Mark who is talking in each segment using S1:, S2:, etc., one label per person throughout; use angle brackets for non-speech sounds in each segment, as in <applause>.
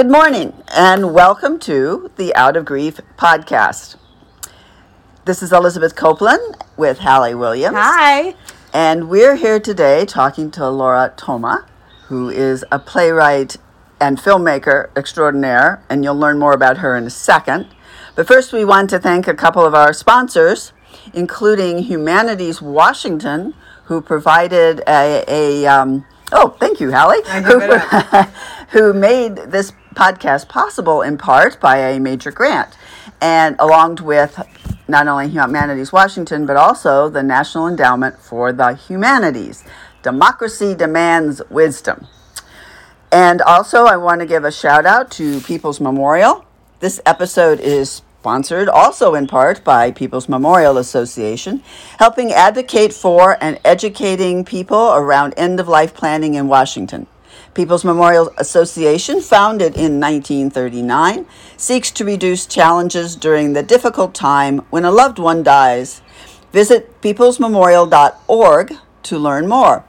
S1: Good morning, and welcome to the Out of Grief podcast. This is Elizabeth Coplan with Hallie Williams.
S2: Hi.
S1: And we're here today talking to Laura Toma, who is a playwright and filmmaker extraordinaire, and you'll learn more about her in a second. But first, we want to thank a couple of our sponsors, including Humanities Washington, who provided a, a um, oh, thank you, Hallie,
S2: I give it up. <laughs>
S1: who made this podcast possible in part by a major grant, and along with not only Humanities Washington, but also the National Endowment for the Humanities. Democracy demands wisdom. And also, I want to give a shout out to People's Memorial. This episode is sponsored also in part by People's Memorial Association, helping advocate for and educating people around end of life planning in Washington. People's Memorial Association, founded in 1939, seeks to reduce challenges during the difficult time when a loved one dies. Visit peoplesmemorial.org to learn more.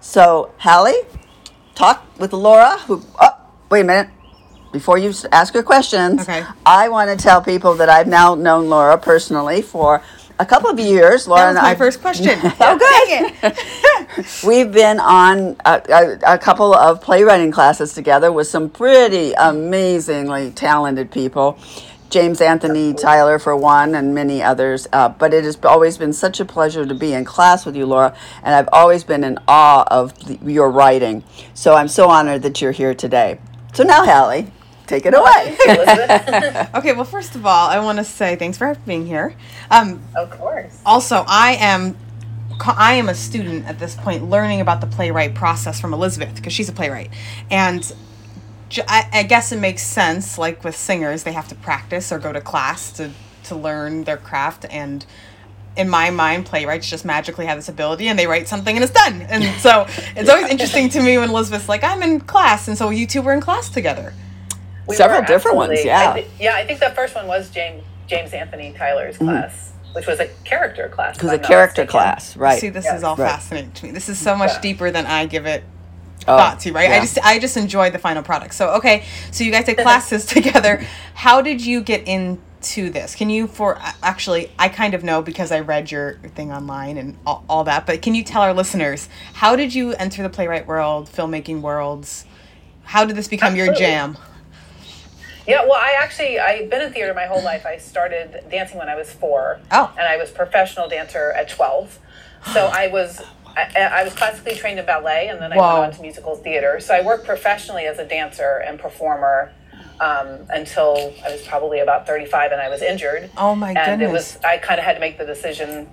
S1: So, Hallie, talk with Laura, who, oh, wait a minute. Before you ask your questions,
S2: Okay.
S1: I want to tell people that I've now known Laura personally for a couple of years. Laura
S2: That was
S1: and
S2: my
S1: I
S2: first question. <laughs>
S1: Oh, good. <laughs> We've been on a, a, a couple of playwriting classes together with some pretty amazingly talented people. James Anthony Tyler, for one, and many others. Uh, but it has always been such a pleasure to be in class with you, Laura, and I've always been in awe of the, your writing. So I'm so honored that you're here today. So now, Hallie, take it away. <laughs>
S3: Elizabeth. <laughs>
S2: okay, well, first of all, I want to say thanks for being here. Um,
S3: of course.
S2: also, I am. I am a student at this point learning about the playwright process from Elizabeth because she's a playwright. And I guess it makes sense, like with singers, they have to practice or go to class to, to learn their craft. And in my mind, playwrights just magically have this ability and they write something and it's done. And so it's always <laughs> interesting to me when Elizabeth's like, I'm in class. And so you two were in class together.
S3: We
S1: Several
S3: were
S1: different ones, yeah.
S3: I thi- yeah, I think the first one was James James Anthony Tyler's mm. class, which was a character class.
S1: It was
S3: if
S1: a
S3: I'm not
S1: character class, right?
S2: See, this
S3: Yeah.
S2: is all
S1: Right.
S2: fascinating to me. This is so much
S3: Yeah.
S2: deeper than I give it
S1: Oh,
S2: thought to, right? I just I just enjoyed the final product. So okay, so you guys did classes <laughs> together. How did you get into this? Can you for actually I kind of know because I read your thing online and all, all that, but can you tell our listeners how did you enter the playwright world, filmmaking worlds? How did this become your jam?
S3: Yeah, well, I actually I've been in theater my whole life. I started dancing when I was four.
S2: Oh.
S3: And I was professional dancer at twelve. So I was. I, I was classically trained in ballet, and then I
S2: Whoa.
S3: went on to musical theater. So I worked professionally as a dancer and performer um, until I was probably about thirty-five, and I was injured.
S2: Oh my
S3: and it was I kind of had to make the decision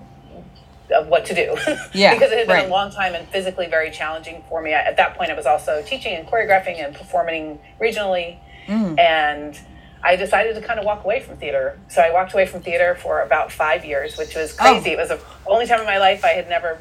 S3: of what to do. <laughs>
S2: Yeah,
S3: because it had been
S2: right.
S3: a long time and physically very challenging for me. I, at that point, I was also teaching and choreographing and performing regionally,
S2: Mm.
S3: and I decided to kind of walk away from theater. So I walked away from theater for about five years, which was crazy.
S2: Oh.
S3: It was the only time in my life I had never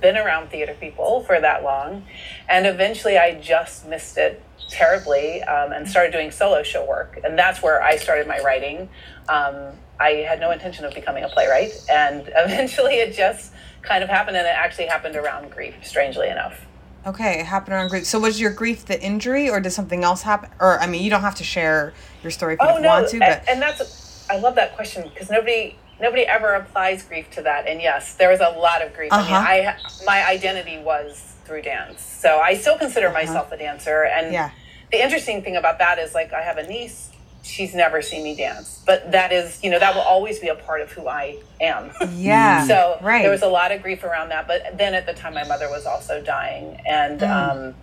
S3: been around theater people for that long, and eventually I just missed it terribly um, and started doing solo show work, and that's where I started my writing. Um, I had no intention of becoming a playwright, and <laughs> eventually it just kind of happened, and it actually happened around grief, strangely enough.
S2: Okay, it happened around grief. So was your grief the injury, or did something else happen? Or I mean, you don't have to share your story if you
S3: Oh
S2: don't
S3: no,
S2: want to,
S3: and,
S2: but
S3: and that's I love that question because nobody nobody ever applies grief to that. And yes, there was a lot of grief.
S2: Uh-huh.
S3: I mean, I my identity was through dance, so I still consider myself a dancer. And
S2: Uh-huh. Yeah.
S3: the interesting thing about that is like I have a niece. She's never seen me dance, but that is you know that will always be a part of who I am. <laughs>
S2: yeah.
S3: So
S2: right.
S3: there was a lot of grief around that. But then at the time, my mother was also dying, and
S2: Mm.
S3: um,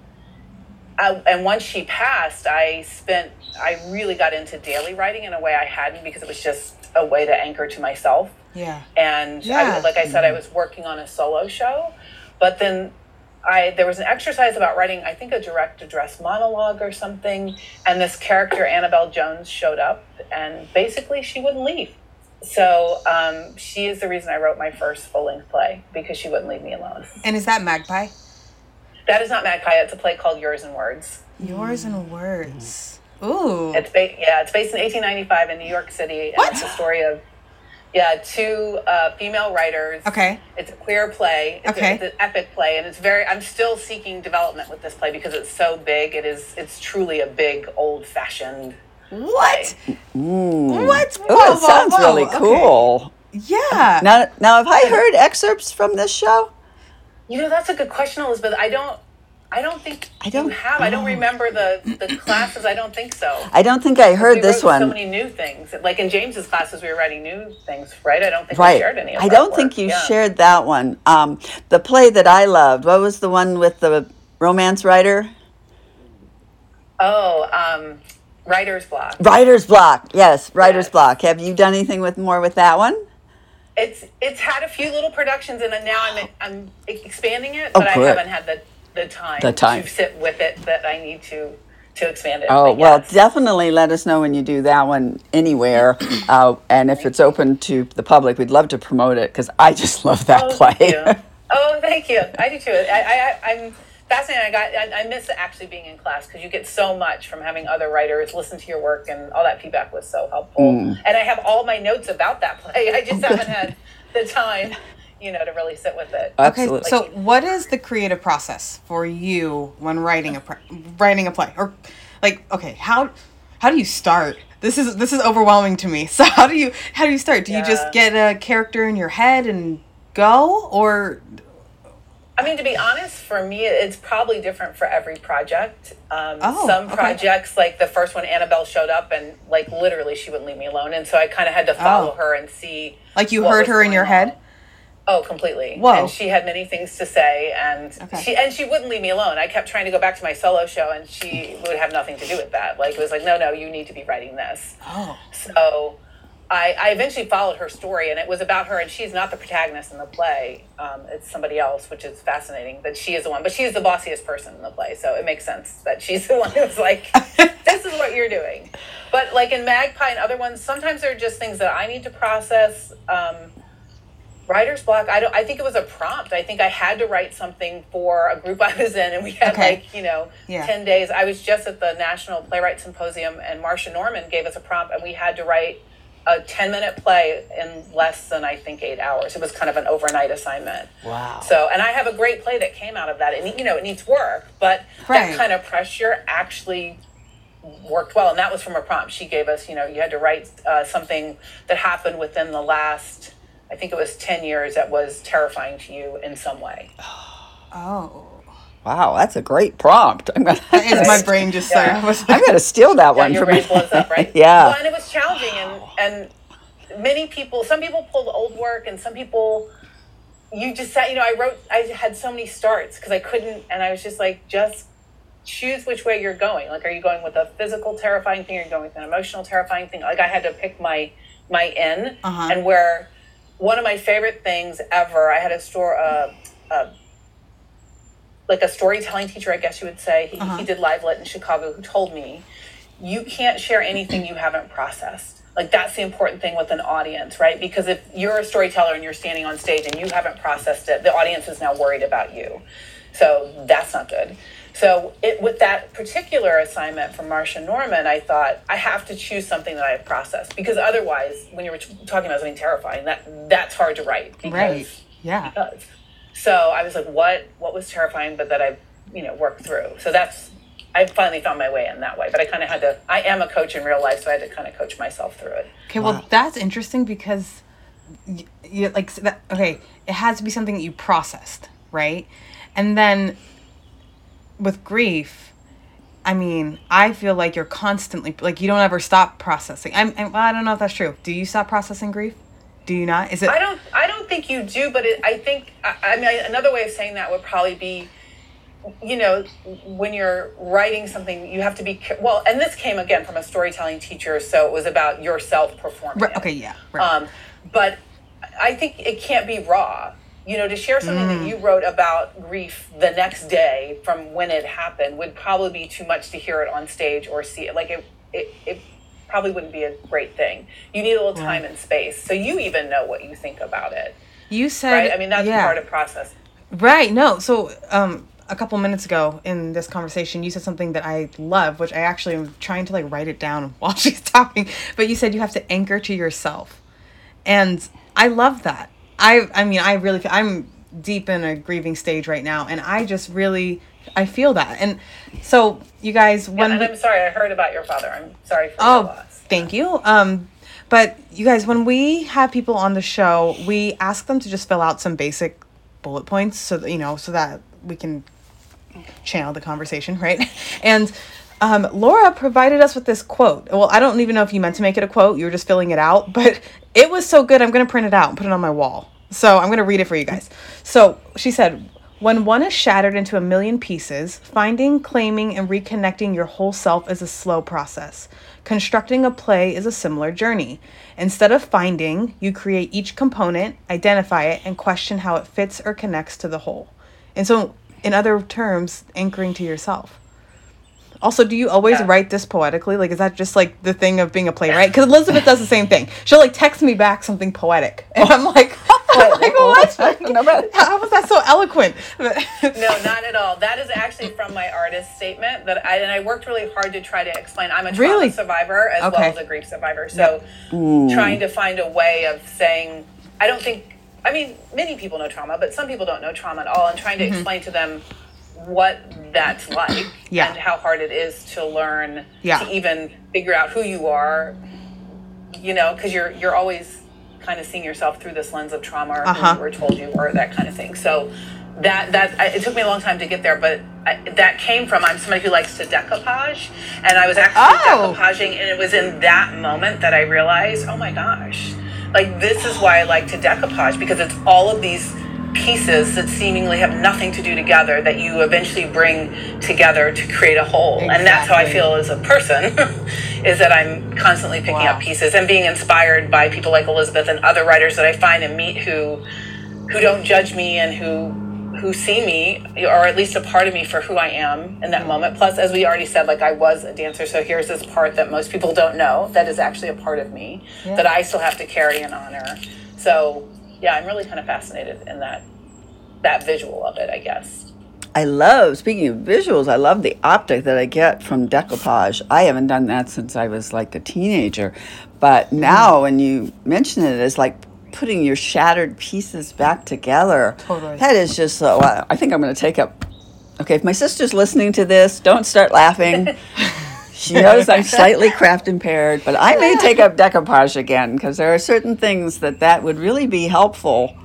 S3: I, and once she passed, I spent I really got into daily writing in a way I hadn't because it was just a way to anchor to myself.
S2: yeah.
S3: And
S2: Yeah.
S3: I, like I said, I was working on a solo show, but then. I, there was an exercise about writing, I think, a direct address monologue or something, and this character Annabelle Jones showed up, and basically she wouldn't leave. So um, she is the reason I wrote my first full length play because she wouldn't leave me alone.
S2: And is that Magpie?
S3: That is not Magpie. It's a play called Yours in Words.
S2: Yours in words. Ooh.
S3: It's ba- yeah, it's based in 1895 in New York City. And
S2: What?
S3: It's the story of Yeah, two uh, female writers.
S2: Okay.
S3: It's a queer play. It's,
S2: Okay.
S3: a, it's an epic play, and it's very. I'm still seeking development with this play because it's so big. It is. It's truly a big, old-fashioned.
S2: What? What?
S1: Oh, it sounds really
S2: Okay.
S1: cool.
S2: Yeah.
S1: Now, now, have I heard excerpts from this show?
S3: You know, that's a good question, Elizabeth. I don't. I don't think
S1: I don't-
S3: you have. I don't
S1: oh.
S3: remember the the classes. I don't think so.
S1: I don't think I heard this
S3: wrote So many new things. Like in James's classes, we were writing new things, right? I don't think
S1: Right.
S3: we shared any of
S1: them.
S3: I
S1: don't think
S3: work.
S1: you
S3: Yeah.
S1: shared that one. Um, the play that I loved, what was the one with the romance writer?
S3: Oh, um, writer's block.
S1: Writer's Block. Yes, Writer's
S3: Yes.
S1: Block. Have you done anything with more with that one?
S3: It's it's had a few little productions, and now I'm <gasps> I'm expanding it,
S1: Oh,
S3: but I haven't had the the time,
S1: The time.
S3: to sit with it that I need to to expand it.
S1: Oh, well, definitely let us know when you do that one anywhere. <clears throat> Uh, and if it's open to the public, we'd love to promote it because I just love that
S3: Oh,
S1: play.
S3: thank. <laughs> Oh, thank you. I do too. I, I, I'm fascinated. I got. I, I miss actually being in class because you get so much from having other writers listen to your work, and all that feedback was so helpful.
S1: Mm.
S3: And I have all my notes about that play. <laughs> I just haven't had the time, you know, to really sit with it.
S2: Okay,
S1: Absolutely.
S2: so what is the creative process for you when writing a pre- writing a play or like okay, how how do you start? This is this is overwhelming to me. <laughs> So how do you how do you start? Do you just get a character in your head and go or
S3: I mean, to be honest, for me, it's probably different for every project. Um,
S2: Oh,
S3: some
S2: okay.
S3: projects, like the first one, Annabelle showed up and, like, literally she wouldn't leave me alone. And so I kind of had to follow
S2: Oh.
S3: her and see.
S2: like you heard her in your
S3: on.
S2: head?
S3: Oh, completely.
S2: Whoa.
S3: And she had many things to say, and
S2: Okay.
S3: she and she wouldn't leave me alone. I kept trying to go back to my solo show, and she would have nothing to do with that. Like it was like, no, no, you need to be writing this.
S2: Oh.
S3: So I, I eventually followed her story, and it was about her, and she's not the protagonist in the play. Um, it's somebody else, which is fascinating that she is the one, but she's the bossiest person in the play, so it makes sense that she's the <laughs> one who's like, this is what you're doing. But like in Magpie and other ones, sometimes there are just things that I need to process. Um, writer's block i don't i think it was a prompt i think i had to write something for a group <laughs> i was in and we had
S2: Okay.
S3: like you know
S2: Yeah.
S3: 10 days i was just at the national playwright symposium and marsha norman gave us a prompt and we had to write a 10 minute play in less than i think eight hours it was kind of an overnight assignment
S1: Wow.
S3: so and i have a great play that came out of that and you know it needs work but
S2: Right.
S3: that kind of pressure actually worked well and that was from a prompt she gave us you know you had to write uh, something that happened within the last i think it was 10 years that was terrifying to you in some way
S2: Oh.
S1: Wow, that's a great prompt. I'm gonna.
S2: Is my <laughs> brain just
S3: Yeah.
S2: started was <laughs>
S1: I'm gonna steal that
S3: yeah,
S1: one
S3: your
S1: from
S3: brain blows up right <laughs>
S1: yeah.
S3: well and it was challenging and and many people some people pulled old work and some people you just sat you know i wrote i had so many starts because i couldn't and i was just like just choose which way you're going like are you going with a physical terrifying thing or are you going with an emotional terrifying thing like i had to pick my my in
S2: Uh-huh.
S3: and where one of my favorite things ever i had a store uh, uh, like a storytelling teacher i guess you would say he,
S2: Uh-huh.
S3: he did live lit in chicago who told me you can't share anything you haven't processed. Like that's the important thing with an audience, right? Because if you're a storyteller and you're standing on stage and you haven't processed it, the audience is now worried about you. So that's not good. So it with that particular assignment from Marsha Norman, I thought I have to choose something that I have processed because otherwise, when you were t- talking about something terrifying, that that's hard to write. Because
S2: right. Yeah.
S3: does. So I was like, what what was terrifying, but that I, you know, worked through. So that's I finally found my way in that way. But I kind of had to. I am a coach in real life, so I had to kind of coach myself through it.
S2: Okay, well, that's interesting because y- you like s- that. Okay, it has to be something that you processed, right? And then with grief, I mean, I feel like you're constantly like you don't ever stop processing. I'm, I'm well, I don't know if that's true. Do you stop processing grief? Do you not? Is it?
S3: I don't. I don't think you do, but it, I think. I, I mean, another way of saying that would probably be. You know, when you're writing something, you have to be well. And this came again from a storytelling teacher, so it was about yourself performing.
S2: Right, okay, yeah. Right.
S3: Um, but I think it can't be raw. You know, to share something
S2: Mm.
S3: that you wrote about grief the next day from when it happened would probably be too much to hear it on stage or see it. Like it, it, it probably wouldn't be a great thing. You need a little time and space, so you even know what you think about it,
S2: you said.
S3: right? I mean, that's
S2: yeah.
S3: part of process.
S2: Right. No. So, um, a couple minutes ago in this conversation, you said something that I love, which I actually am trying to like write it down <laughs> while she's talking. But you said you have to anchor to yourself, and I love that. I I mean I really feel, I'm deep in a grieving stage right now, and I just really I feel that. And so you guys when we-
S3: I'm sorry, I heard about your father. I'm sorry for your
S2: Oh,
S3: loss.
S2: thank you. Um, but you guys, when we have people on the show, we ask them to just fill out some basic bullet points, so that you know, so that we can channel the conversation, right? <laughs> And um, Laura provided us with this quote. Well, I don't even know if you meant to make it a quote; you were just filling it out, <laughs> but it was so good. I'm going to print it out and put it on my wall. So I'm going to read it for you guys. So she said. When one is shattered into a million pieces, finding, claiming, and reconnecting your whole self is a slow process. Constructing a play is a similar journey. Instead of finding, you create each component, identify it, and question how it fits or connects to the whole. And so, in other terms, anchoring to yourself. Also, do you always
S3: Yeah.
S2: write this poetically? Like, is that just like the thing of being a playwright? Because Elizabeth does the same thing. She'll like text me back something poetic, and oh. I'm like, <laughs> I'm like what?
S1: Oh,
S2: how was that so eloquent? <laughs>
S3: No, not at all. That is actually from my artist statement that I and I worked really hard to try to explain. I'm a trauma
S2: Really?
S3: survivor as
S2: Okay.
S3: well as a grief survivor. So trying to find a way of saying I don't think I mean many people know trauma, but some people don't know trauma at all and trying to mm-hmm. explain to them what that's like
S2: Mm-hmm. <coughs> Yeah.
S3: and how hard it is to learn
S2: Yeah.
S3: to even figure out who you are you know because you're you're always kind of seeing yourself through this lens of trauma or
S2: Uh-huh.
S3: who you were told you were that kind of thing so that that I, it took me a long time to get there but I, that came from i'm somebody who likes to decoupage and i was actually
S2: Oh.
S3: decoupaging and it was in that moment that i realized oh my gosh like this is why i like to decoupage because it's all of these pieces that seemingly have nothing to do together that you eventually bring together to create a whole and that's how i feel as a person <laughs> is that i'm constantly picking
S2: Wow.
S3: up pieces and being inspired by people like elizabeth and other writers that i find and meet who who don't judge me and who who see me or at least a part of me for who I am in that mm. moment. Plus, as we already said, like I was a dancer, so here's this part that most people don't know that is actually a part of me that I still have to carry and honor. So yeah, I'm really kind of fascinated in that that visual of it, I guess.
S1: I love, speaking of visuals, I love the optic that I get from decoupage. I haven't done that since I was like a teenager. But now mm. when you mention it, it's like putting your shattered pieces back together.
S2: Totally.
S1: That is just so, I I think I'm going to take up. Okay, if my sister's listening to this, don't start laughing. <laughs> She knows I'm slightly craft impaired, but I may take up decoupage again because there are certain things that that would really be helpful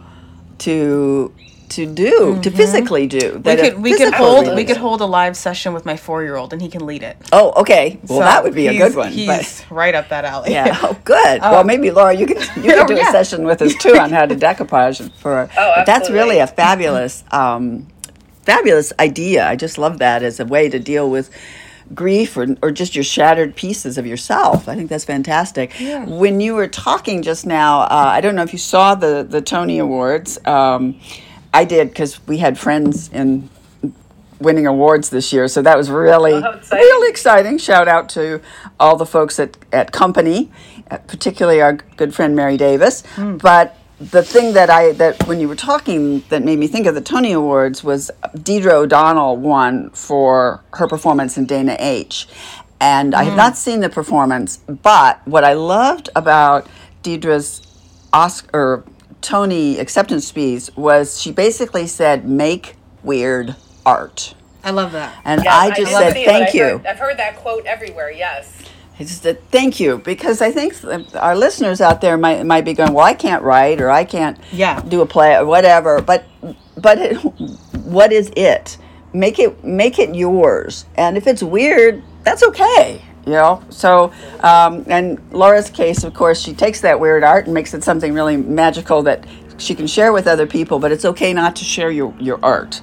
S1: to to do, to physically do.
S2: Mm-hmm. we
S1: that
S2: could we could
S1: physical
S2: hold we could hold a live session with my four year old and he can lead it.
S1: Oh, okay. Well,
S2: So
S1: that would be a good one.
S2: He's
S1: But
S2: right up that alley.
S1: yeah. Oh, good. <laughs> well, maybe Laura, you can you could <laughs> do
S2: yeah.
S1: a session with us too on how to decoupage for. <laughs>
S3: Oh,
S1: but that's really a fabulous, um, fabulous idea. I just love that as a way to deal with grief or, or just your shattered pieces of yourself. I think that's fantastic. When you were talking just now, uh, I don't know if you saw the the Tony Awards. Um, I did because we had friends in winning awards this year, so that was really
S3: Oh, exciting.
S1: really exciting. Shout out to all the folks at at Company, uh, particularly our good friend Mary Davis. But the thing that I that when you were talking that made me think of the Tony Awards was Deirdre O'Connell won for her performance in Dana H. And I have not mm. seen the performance, but what I loved about Deirdre's Oscar Tony acceptance speech was she basically said, "Make weird art."
S2: I love that.
S1: And
S3: Yeah,
S1: I just
S3: didn't
S1: said,
S3: see it,
S1: "Thank
S3: I've
S1: you."
S3: Heard, I've heard that quote everywhere. Yes.
S1: Just said, "Thank you," because I think our listeners out there might might be going, "Well, I can't write, or I can't
S2: Yeah.
S1: do a play, or whatever." But but it, what is it? Make it make it yours, and if it's weird, that's okay. You know. So, um, and Laura's case, of course, she takes that weird art and makes it something really magical that she can share with other people. But it's okay not to share your your art.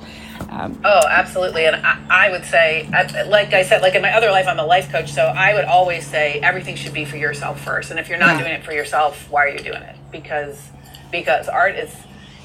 S1: Um,
S3: Oh, absolutely. And I, I would say, I- like I said, like in my other life, I'm a life coach. So I would always say everything should be for yourself first. And if you're not
S2: Yeah.
S3: doing it for yourself, why are you doing it? Because because art is,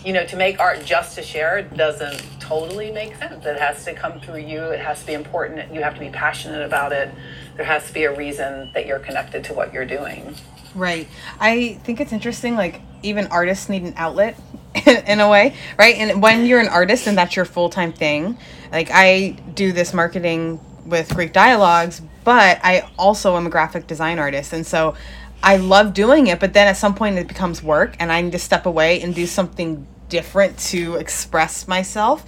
S3: you know, to make art just to share doesn't totally make sense. It has to come through you. It has to be important. You have to be passionate about it. There has to be a reason that you're connected to what you're doing.
S2: Right. I think it's interesting. Like even artists need an outlet <laughs> in a way, right? And when you're an artist and that's your full time thing, like I do this marketing with Grief Dialogues, but I also am a graphic design artist, and so I love doing it, but then at some point it becomes work and I need to step away and do something different to express myself.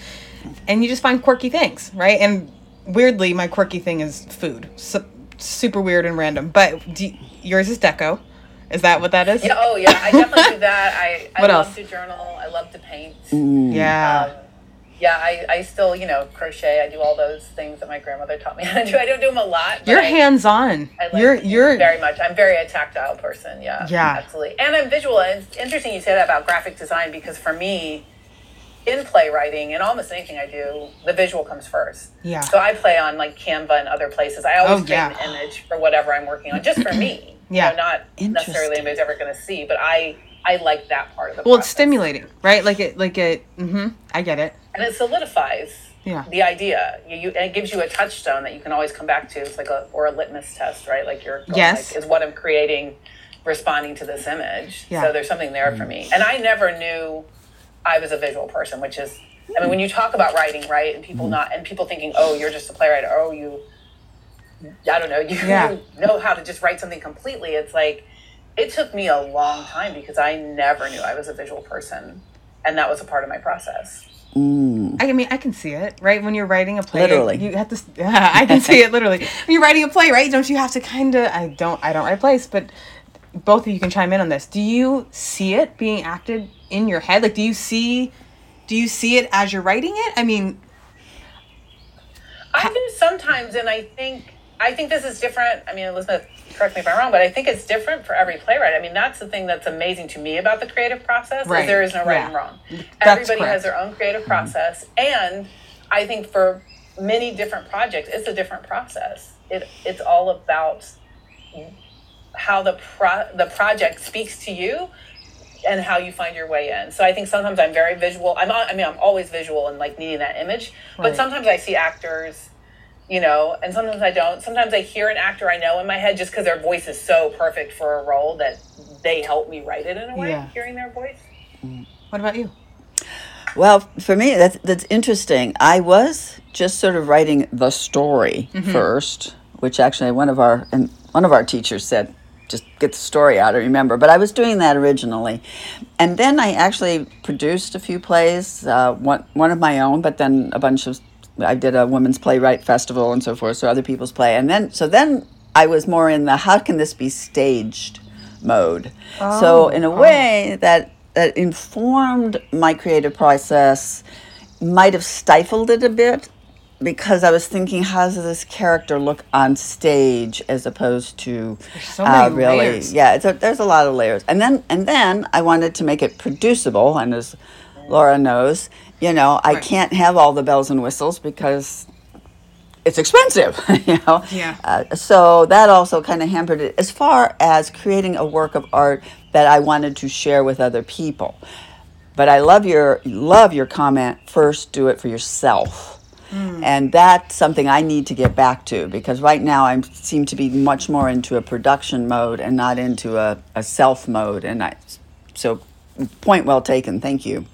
S2: And you just find quirky things, right? And weirdly, my quirky thing is food. So, super weird and random. But do, yours is deco. Is that what that is?
S3: Yeah, oh yeah, I definitely do that. <laughs> I, I
S2: What
S3: love
S2: else?
S3: to journal. I love to paint.
S2: Yeah.
S3: Um, yeah, I, I still, you know, crochet. I do all those things that my grandmother taught me <laughs> how to do. I don't do them a lot. but
S2: you're
S3: I,
S2: hands on.
S3: I like
S2: You're you're
S3: very much. I'm very a tactile person. Yeah.
S2: Yeah.
S3: Absolutely. And I'm visual. And it's interesting you say that about graphic design because for me, in playwriting and almost anything I do, the visual comes first.
S2: Yeah.
S3: So I play on like Canva and other places. I always
S2: Oh,
S3: create
S2: yeah.
S3: an image for whatever I'm working on, just for me. <clears throat>
S2: Yeah.
S3: You know, not necessarily anybody's ever going to see, but I I like that part of the.
S2: well, it's stimulating, right? Like it like it Mm-hmm. I get it.
S3: and it solidifies
S2: Yeah.
S3: the idea. You, you and it gives you a touchstone that you can always come back to. It's like a or a litmus test, right? Like you're going,
S2: Yes.
S3: like, is what I'm creating responding to this image.
S2: Yeah.
S3: So there's something there for me. And I never knew I was a visual person, which is I mean hmm. when you talk about writing, right? And people hmm. not and people thinking, "Oh, you're just a playwright." or, Oh, you I don't know, <laughs> you
S2: Yeah.
S3: know how to just write something completely. It's like it took me a long time because I never knew I was a visual person. And that was a part of my process. Mm.
S2: I mean, I can see it, right? When you're writing a play,
S1: Literally.
S2: you have to. Yeah, <laughs> I can see it literally. When you're writing a play, right? Don't you have to kind of? I don't. I don't write plays, but both of you can chime in on this. Do you see it being acted in your head? Like, do you see? Do you see it as you're writing it? I mean,
S3: I do sometimes, and I think I think this is different. I mean, Elizabeth, correct me if I'm wrong, but I think it's different for every playwright. I mean, that's the thing that's amazing to me about the creative process
S2: Right.
S3: is there is no right
S2: Yeah.
S3: and wrong.
S2: That's
S3: Everybody
S2: correct.
S3: has their own creative mm-hmm. process, and I think for many different projects, it's a different process. It it's all about how the pro the project speaks to you and how you find your way in. So I think sometimes I'm very visual. I'm I mean I'm always visual and like needing that image, but sometimes I see actors, you know, and sometimes I don't. Sometimes I hear an actor I know in my head just because their voice is so perfect for a role that they help me write it in a way.
S2: Yeah.
S3: Hearing their voice.
S2: what about you?
S1: Well, for me, that's that's interesting. I was just sort of writing the story mm-hmm. first, which actually one of our and one of our teachers said, just get the story out. I remember, but I was doing that originally, and then I actually produced a few plays, uh, one one of my own, but then a bunch of I did a women's playwright festival and so forth, so other people's play, and then so then I was more in the how can this be staged mode. so in a way that that informed my creative process might have stifled it a bit because I was thinking, how does this character look on stage as opposed to
S2: so many layers.
S1: yeah, a, there's a lot of layers. And then and then I wanted to make it producible, and as Laura knows, you know, I
S2: Right.
S1: can't have all the bells and whistles because it's expensive, <laughs> you know.
S2: Yeah.
S1: Uh, so that also kind of hampered it as far as creating a work of art that I wanted to share with other people. But I love your love your comment. First, do it for yourself. Mm. And that's something I need to get back to because right now I seem to be much more into a production mode and not into a, a self mode. And I, so, point well taken. Thank you.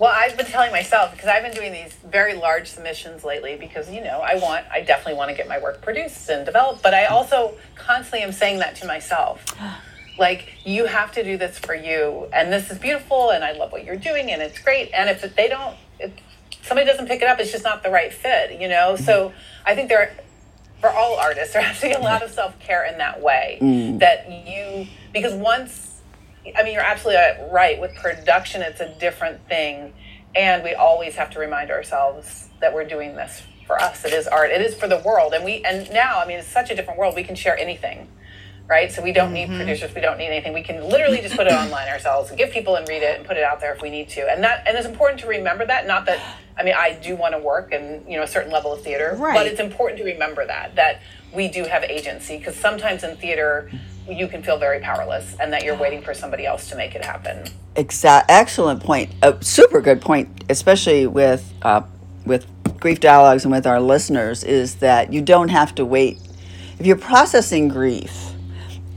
S3: Well, I've been telling myself because I've been doing these very large submissions lately because you know I want I definitely want to get my work produced and developed, but I also constantly am saying that to myself. <gasps> Like you have to do this for you, and this is beautiful, and I love what you're doing, and it's great. And if they don't, somebody doesn't pick it up, it's just not the right fit, you know. Mm-hmm. So I think there, for all artists, <laughs> there has to be a lot of self care in that way mm. that you because once I mean, you're absolutely right. With production, it's a different thing. And we always have to remind ourselves that we're doing this for us. It is art. It is for the world. And we, and now, I mean, it's such a different world. We can share anything, right? So we don't need mm-hmm. producers. We don't need anything. We can literally just put it <clears throat> online ourselves and give people and read it and put it out there if we need to. And that, and it's important to remember that. Not that, I mean, I do want to work in, you know, a certain level of theater,
S2: Right.
S3: but it's important to remember that, that we do have agency. Because sometimes in theater, you can feel very powerless and that you're waiting for somebody else to make it happen.
S1: Exact, excellent point. A super good point, especially with uh, with grief dialogues and with our listeners, is that you don't have to wait. If you're processing grief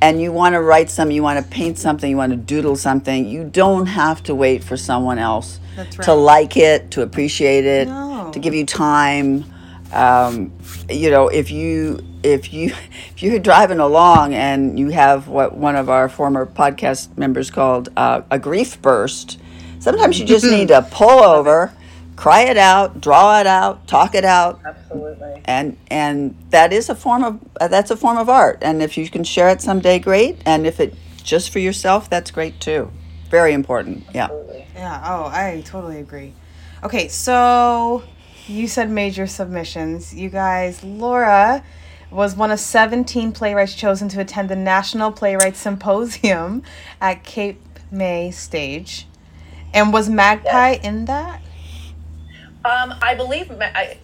S1: and you want to write something, you want to paint something, you want to doodle something, you don't have to wait for someone else To like it, to appreciate it,
S2: No.
S1: to give you time. um, you know, if you if you <laughs> if you're driving along and you have what one of our former podcast members called uh, a grief burst, sometimes you just need to <laughs> pull over, cry it out, draw it out, talk it out,
S3: Absolutely.
S1: and and that is a form of uh, that's a form of art. And if you can share it someday, great. And if it just for yourself, that's great too. Very important. Yeah.
S2: Yeah. Oh, I totally agree. Okay, so you said major submissions. You guys, Laura was one of 17 playwrights chosen to attend the National Playwrights Symposium at Cape May Stage. And was Magpie
S3: Yes.
S2: in that?
S3: Um, I believe, I,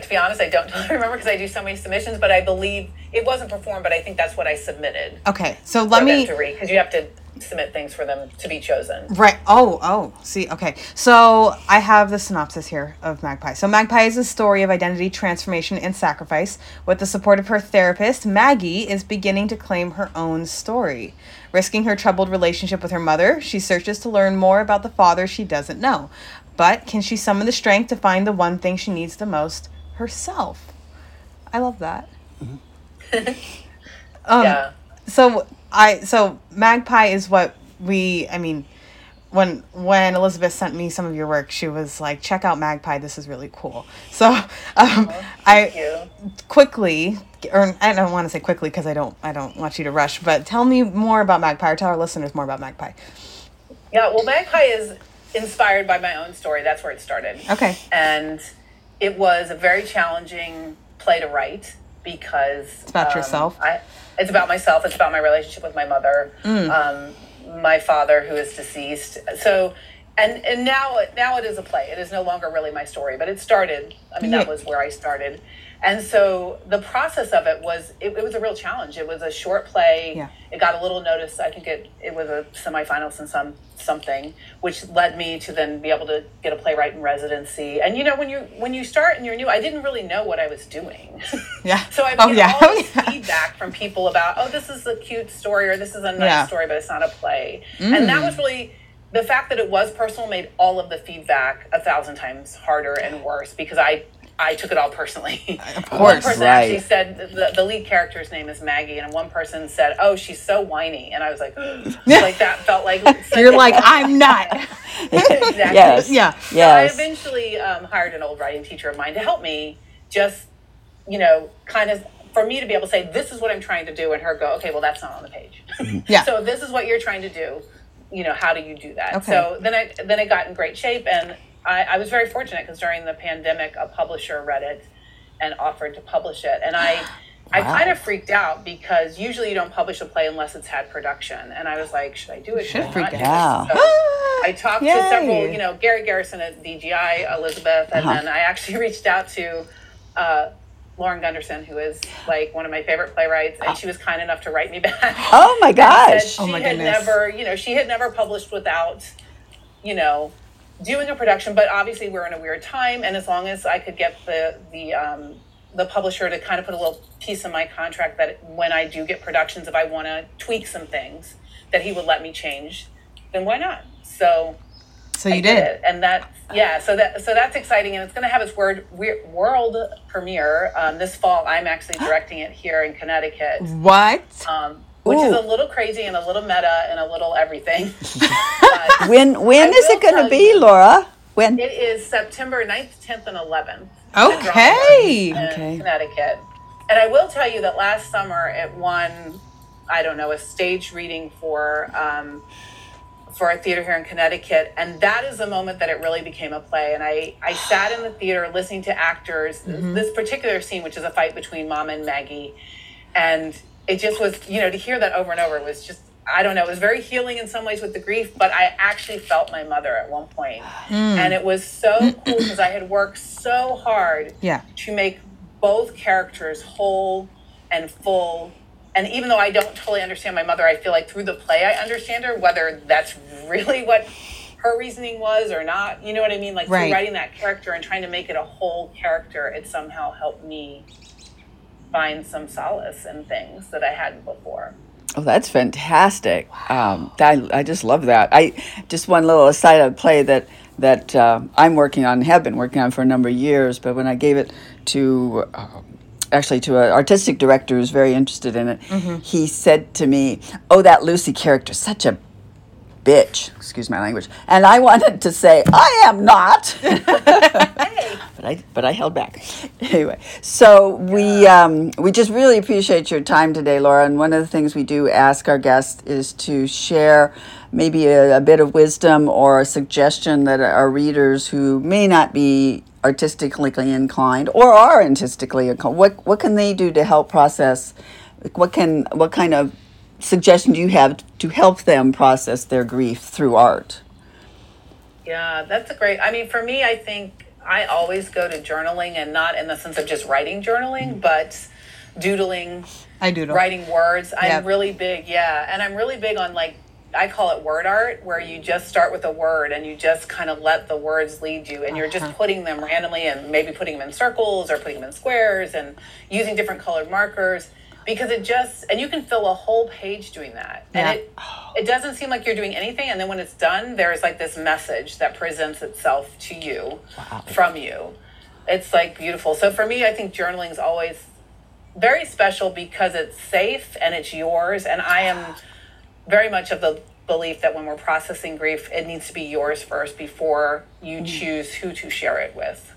S3: to be honest, I don't totally <laughs> remember because I do so many submissions, but I believe it wasn't performed, but I think that's what I submitted.
S2: Okay, so let me.
S3: to read because you have to submit things for them to be chosen.
S2: Right. Oh, oh. See, okay. So I have the synopsis here of Magpie. So Magpie is a story of identity transformation and sacrifice. With the support of her therapist, Maggie is beginning to claim her own story. Risking her troubled relationship with her mother, she searches to learn more about the father she doesn't know. But can she summon the strength to find the one thing she needs the most? Herself. I love that. um,
S3: yeah.
S2: so I so Magpie is what we I mean when when Elizabeth sent me some of your work she was like check out Magpie this is really cool. <laughs> So um
S3: Thank
S2: I
S3: you.
S2: quickly or I don't want to say quickly because I don't I don't want you to rush but tell me more about Magpie or tell our listeners more about Magpie.
S3: Yeah, well, Magpie is inspired by my own story. That's where it started.
S2: Okay.
S3: And it was a very challenging play to write because it's
S2: about yourself?
S3: I, it's about myself. It's about my relationship with my mother,
S2: Mm.
S3: um, my father who is deceased. So, and and now now it is a play. It is no longer really my story, but it started. I mean, that was where I started. And so the process of it was it, it was a real challenge. It was a short play.
S2: Yeah.
S3: It got a little notice. I think it it was a semifinals in some something, which led me to then be able to get a playwright in residency. And you know, when you when you start and you're new, I didn't really know what I was doing. <laughs>
S2: Yeah.
S3: so I
S2: Oh,
S3: get
S2: yeah.
S3: all this <laughs> feedback from people about, oh, this is a cute story or this is a nice
S2: Yeah. Mm.
S3: story, but it's not a play. And that was really the fact that it was personal made all of the feedback a thousand times harder and worse because I I took it all personally.
S2: Of <laughs> course, One
S3: person
S1: Right.
S3: actually said the, the lead character's name is Maggie, and one person said, "Oh, she's so whiny," and I was like, <gasps> <laughs> like that felt like <laughs> such
S2: You're like I'm not.
S3: exactly.
S1: Yes.
S2: Yeah.
S3: So I eventually um, hired an old writing teacher of mine to help me just, you know, kind of for me to be able to say, this is what I'm trying to do, and her go, okay, well, that's not on the page.
S2: Yeah.
S3: so this is what you're trying to do, you know, how do you do that?
S2: Okay.
S3: So then I then I got in great shape, and I, I was very fortunate because during the pandemic, a publisher read it and offered to publish it, and I. I <gasps> kind of freaked out because usually you don't publish a play unless it's had production, and I was like, "Should I do it?
S2: should
S3: I
S2: freak
S3: not do it?"
S1: out.
S3: So I <gasps> talked
S2: Yay.
S3: to several, you know, Gary Garrison at DGI, Elizabeth, and
S1: Uh-huh.
S3: then I actually <laughs> reached out to uh, Lauren Gunderson, who is like one of my favorite playwrights, and she was kind enough to write me <laughs> back.
S1: Oh my
S3: And
S1: gosh.
S3: said
S2: Oh
S3: she
S2: my
S3: had
S2: goodness.
S3: never, you know, she had never published without, you know, doing a production. But obviously, we're in a weird time, and as long as I could get the the um, the publisher to kind of put a little piece in my contract that when I do get productions, if I want to tweak some things, that he would let me change, then why not? So
S2: So you did.
S3: it, and that yeah. So that so that's exciting, and it's going to have its word world premiere um, this fall. I'm actually <gasps> directing it here in Connecticut,
S2: What?
S3: um, which is a little crazy and a little meta and a little everything. <laughs>
S1: When when
S3: I
S1: is it going to be,
S3: you-
S1: Laura? When?
S3: it is September 9th, 10th, and 11th.
S2: Okay.
S3: in
S1: Okay.
S3: Connecticut. And I will tell you that last summer it won, I don't know, a stage reading for um, for a theater here in Connecticut, and that is the moment that it really became a play. And I I sat in the theater listening to actors. This particular scene, which is a fight between Mom and Maggie, and it just was, you know, to hear that over and over was just. I don't know. It was very healing in some ways with the grief, but I actually felt my mother at one point. Mm. and it was so <clears throat> cool because I had worked so hard
S2: Yeah.
S3: to make both characters whole and full. And even though I don't totally understand my mother, I feel like through the play I understand her, whether that's really <laughs> what her reasoning was or not. You know what I mean? Like
S2: Right.
S3: writing that character and trying to make it a whole character, it somehow helped me find some solace in things that I hadn't before.
S1: Oh, that's fantastic. Um, I, I just love that. I just one little aside I'd play that that uh, I'm working on, and have been working on for a number of years. But when I gave it to uh, actually to an artistic director who's very interested in it,
S2: Mm-hmm.
S1: he said to me, "Oh, that Lucy character, such a bitch." Excuse my language. And I wanted to say, "I am not." <laughs> but I but I held back. <laughs> Anyway, so we um, we just really appreciate your time today, Laura. And one of the things we do ask our guests is to share maybe a, a bit of wisdom or a suggestion that our readers who may not be artistically inclined or are artistically inclined, what what can they do to help process? What can what kind of suggestion do you have to help them process their grief through art?
S3: Yeah, that's a great. I mean, for me, I think I always go to journaling and not in the sense of just writing journaling, mm-hmm. but doodling,
S2: I doodle.
S3: writing words. I'm really big, yeah. And I'm really big on like, I call it word art, where you just start with a word and you just kind of let the words lead you. And you're just uh-huh. putting them randomly and maybe putting them in circles or putting them in squares and using different colored markers. Because it just, and you can fill a whole page doing that. And it, it doesn't seem like you're doing anything. And then when it's done, there's like this message that presents itself to you from you. It's like beautiful. So for me, I think journaling is always very special because it's safe and it's yours. And I am very much of the belief that when we're processing grief, it needs to be yours first before you mm. choose who to share it with.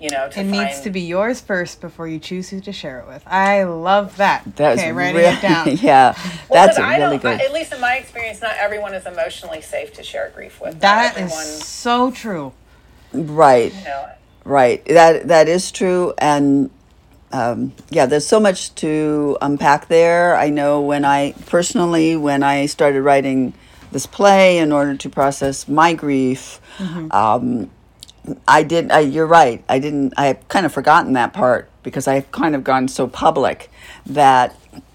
S3: You know, to
S2: It
S3: find,
S2: needs to be yours first before you choose who to share it with. I love that.
S1: That's
S2: okay, writing
S1: really,
S2: it down. <laughs>
S1: yeah,
S3: Well,
S1: that's
S3: 'cause
S1: a
S3: I
S1: really
S3: don't-
S1: good.
S3: I- at least in my experience, not everyone is emotionally safe to share grief with. Not
S2: That is
S3: everyone,
S2: so true.
S1: right,
S3: you know,
S1: right. That that is true, and um, yeah, there's so much to unpack there. I know when I personally, when I started writing this play in order to process my grief, um, I did. I, you're right. I didn't. I have kind of forgotten that part because I've kind of gone so public that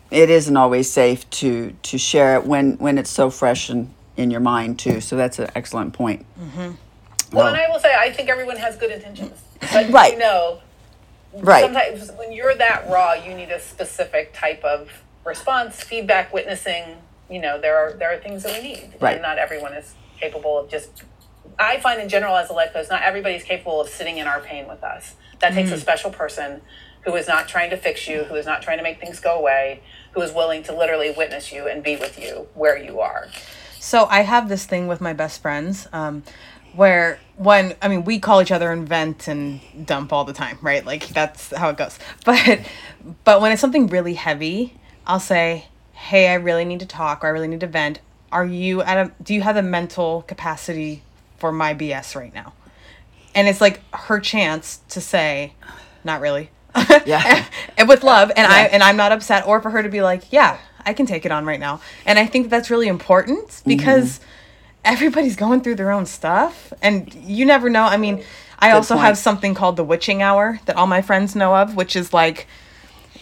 S1: it isn't always safe to to share it when when it's so fresh and in your mind too. So that's an excellent point. Mm-hmm.
S3: Well, and I will say, I think everyone has good intentions. But
S1: Right.
S3: you know,
S1: Right.
S3: sometimes when you're that raw, you need a specific type of response, feedback, witnessing. You know, there are there are things that we need,
S1: Right.
S3: and not everyone is capable of just. I find in general as a life coach, not everybody's capable of sitting in our pain with us. That takes a special person who is not trying to fix you, who is not trying to make things go away, who is willing to literally witness you and be with you where you are.
S2: So I have this thing with my best friends, um, where when I mean we call each other and vent and dump all the time, right? Like that's how it goes. <laughs> But but when it's something really heavy, I'll say, "Hey, I really need to talk, or I really need to vent. Are you at a? Do you have the mental capacity for my BS right now?" And it's like her chance to say, "Not really." <laughs>
S1: Yeah.
S2: and with love. And I and I'm not upset. Or for her to be like yeah i can take it on right now. And i think that's really important because everybody's going through their own stuff. And you never know. I mean i also
S1: point.
S2: have something called the witching hour that all my friends know of which is like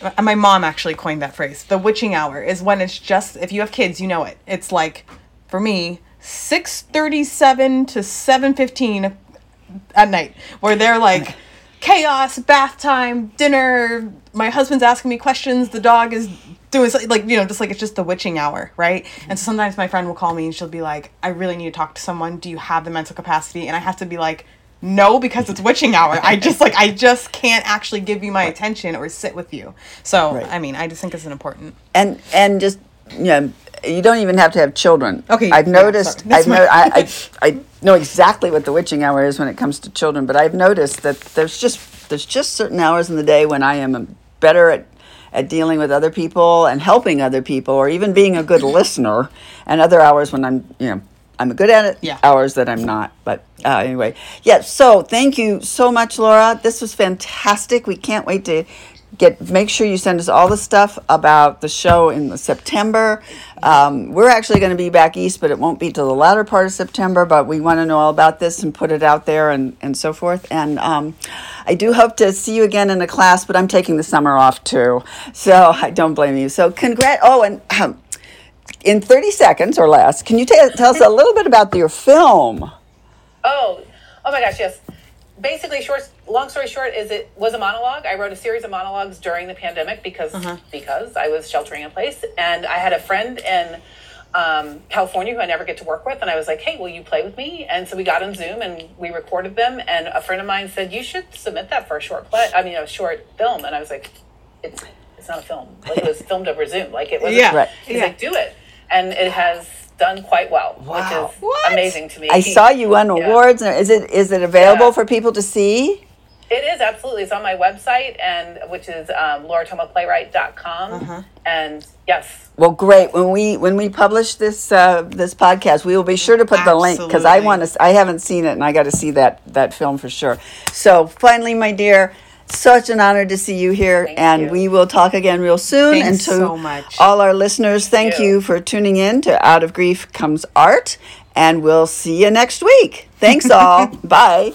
S2: uh, my mom actually coined that phrase. The witching hour is when it's just if you have kids you know it. It's like for me 6:37 to 7:15 at night where they're like chaos bath time dinner my husband's asking me questions the dog is doing something like you know just like it's just the witching hour right? And so sometimes my friend will call me and she'll be like i really need to talk to someone. Do you have the mental capacity? And i have to be like no because it's witching hour. I <laughs> just like i just can't actually give you my attention or sit with you. So
S1: Right.
S2: i mean i just think it's an important
S1: and and just you know, you don't even have to have children.
S2: Okay,
S1: I've noticed.
S2: That's
S1: I've no, I, I <laughs> I know exactly what the witching hour is when it comes to children, but I've noticed that there's just there's just certain hours in the day when I am better at at dealing with other people and helping other people, or even being a good listener, and other hours when I'm you know. I'm good at it.
S2: Yeah.
S1: Hours that I'm not. But uh, anyway, yeah. So thank you so much, Laura. This was fantastic. We can't wait to get make sure you send us all the stuff about the show in the September. Um, we're actually going to be back east, but it won't be till the latter part of September. But we want to know all about this and put it out there and, and so forth. And um, I do hope to see you again in a class, but I'm taking the summer off too, so <laughs> I don't blame you. So congrats! Oh, and um, in 30 seconds or less, can you ta- tell us a little bit about your film?
S3: Oh, oh my gosh, yes. Basically, short. Long story short, is it was a monologue. I wrote a series of monologues during the pandemic because because I was sheltering in place, and I had a friend in um, California who I never get to work with, and I was like, "Hey, will you play with me?" And so we got on Zoom and we recorded them. And a friend of mine said, "You should submit that for a short play. I mean, a short film." And I was like, "It's it's not a film. Like it was filmed over Zoom. Like it was."
S2: Yeah.
S1: Right.
S3: He's
S2: Yeah.
S3: like, "Do it," and it has done quite well,
S1: Wow.
S3: which is
S2: What?
S3: amazing to me.
S1: I saw you won
S3: Yeah.
S1: awards. Is it is it available
S3: Yeah.
S1: for people to see?
S3: It is absolutely. It's on my website, and which is um, lauratomoplayright.com.
S1: Uh-huh.
S3: And yes,
S1: Well, great. When we when we publish this uh, this podcast, we will be sure to put the link because I want to. I haven't seen it, and I got to see that that film for sure. So, finally, my dear, such an honor to see you here,
S3: Thank
S1: and
S3: you.
S1: we will talk again real soon.
S2: Thanks
S1: and to
S2: so much.
S1: all our listeners, thank
S3: you.
S1: you for tuning in to Out of Grief Comes Art, and we'll see you next week. Thanks, all. <laughs> Bye.